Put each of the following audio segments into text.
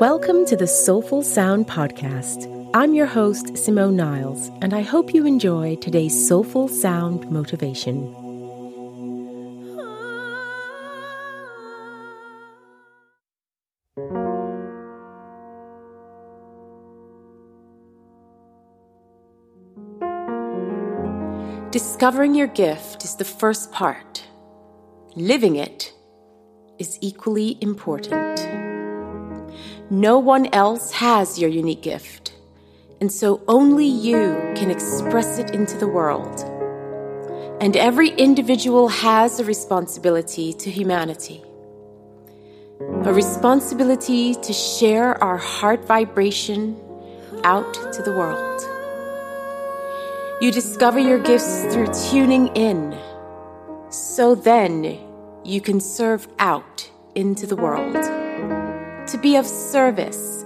Welcome to the Soulful Sound Podcast. I'm your host, Simone Niles, and I hope you enjoy today's Soulful Sound motivation. Discovering your gift is the first part. Living it is equally important. No one else has your unique gift, and so only you can express it into the world. And every individual has a responsibility to humanity. A responsibility to share our heart vibration out to the world. You discover your gifts through tuning in. So then you can serve out into the world to be of service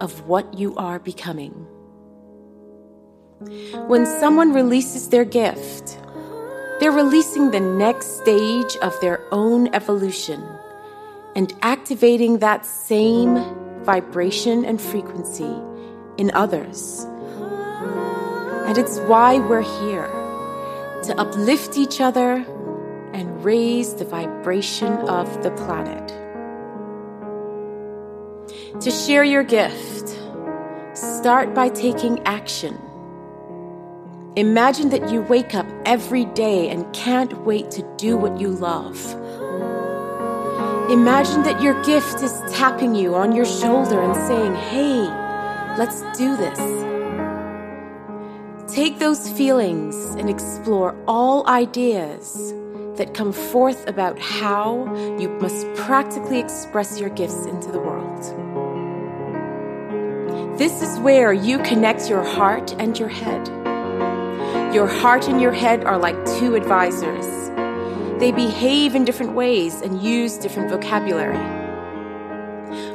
of what you are becoming. When someone releases their gift, they're releasing the next stage of their own evolution and activating that same vibration and frequency in others. And it's why we're here to uplift each other and raise the vibration of the planet. To share your gift, start by taking action. Imagine that you wake up every day and can't wait to do what you love. Imagine that your gift is tapping you on your shoulder and saying, Hey, let's do this. Take those feelings and explore all ideas that come forth about how you must practically express your gifts into the world. This is where you connect your heart and your head. Your heart and your head are like two advisors. They behave in different ways and use different vocabulary.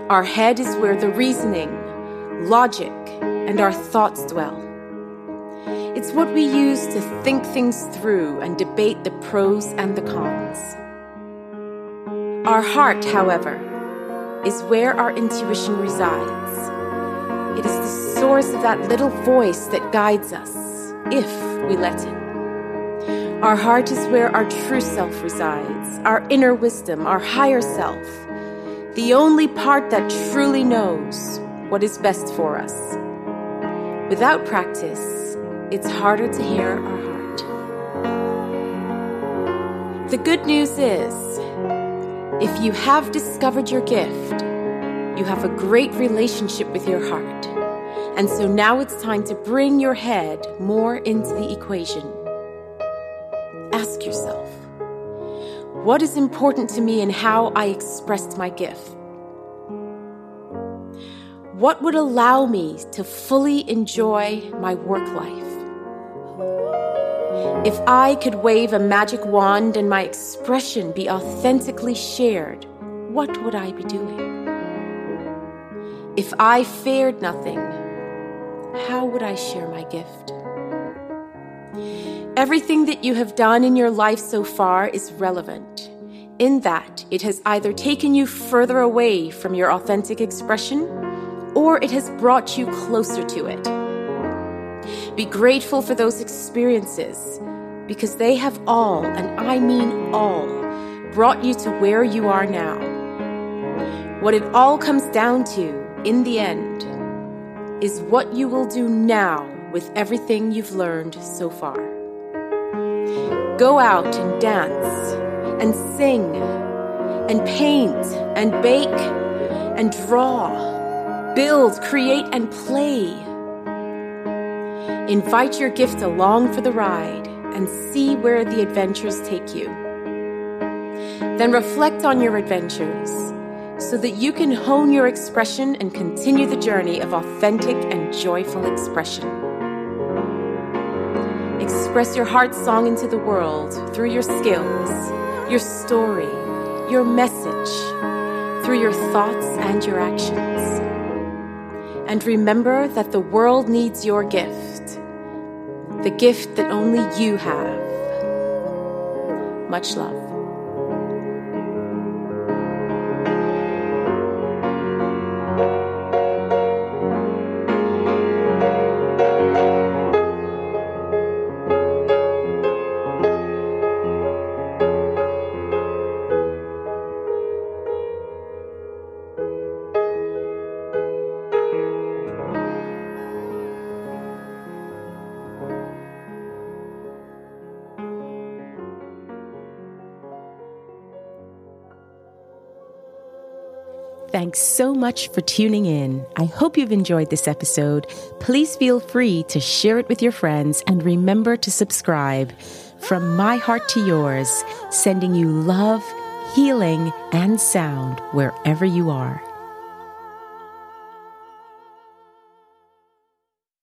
Our head is where the reasoning, logic, and our thoughts dwell. It's what we use to think things through and debate the pros and the cons. Our heart, however, is where our intuition resides. It is the source of that little voice that guides us, if we let it. Our heart is where our true self resides, our inner wisdom, our higher self, the only part that truly knows what is best for us. Without practice, it's harder to hear our heart. The good news is if you have discovered your gift, you have a great relationship with your heart. And so now it's time to bring your head more into the equation. Ask yourself, what is important to me in how I expressed my gift? What would allow me to fully enjoy my work life? If I could wave a magic wand and my expression be authentically shared, what would I be doing? If I feared nothing, how would I share my gift? Everything that you have done in your life so far is relevant, in that it has either taken you further away from your authentic expression or it has brought you closer to it. Be grateful for those experiences because they have all, and I mean all, brought you to where you are now. What it all comes down to, in the end, is what you will do now with everything you've learned so far. Go out and dance, and sing, and paint, and bake, and draw, build, create, and play. Invite your gift along for the ride and see where the adventures take you. Then reflect on your adventures so that you can hone your expression and continue the journey of authentic and joyful expression. Express your heart song into the world through your skills, your story, your message, through your thoughts and your actions. And remember that the world needs your gift the gift that only you have. Much love. Thanks so much for tuning in. I hope you've enjoyed this episode. Please feel free to share it with your friends and remember to subscribe. From my heart to yours, sending you love, healing, and sound wherever you are.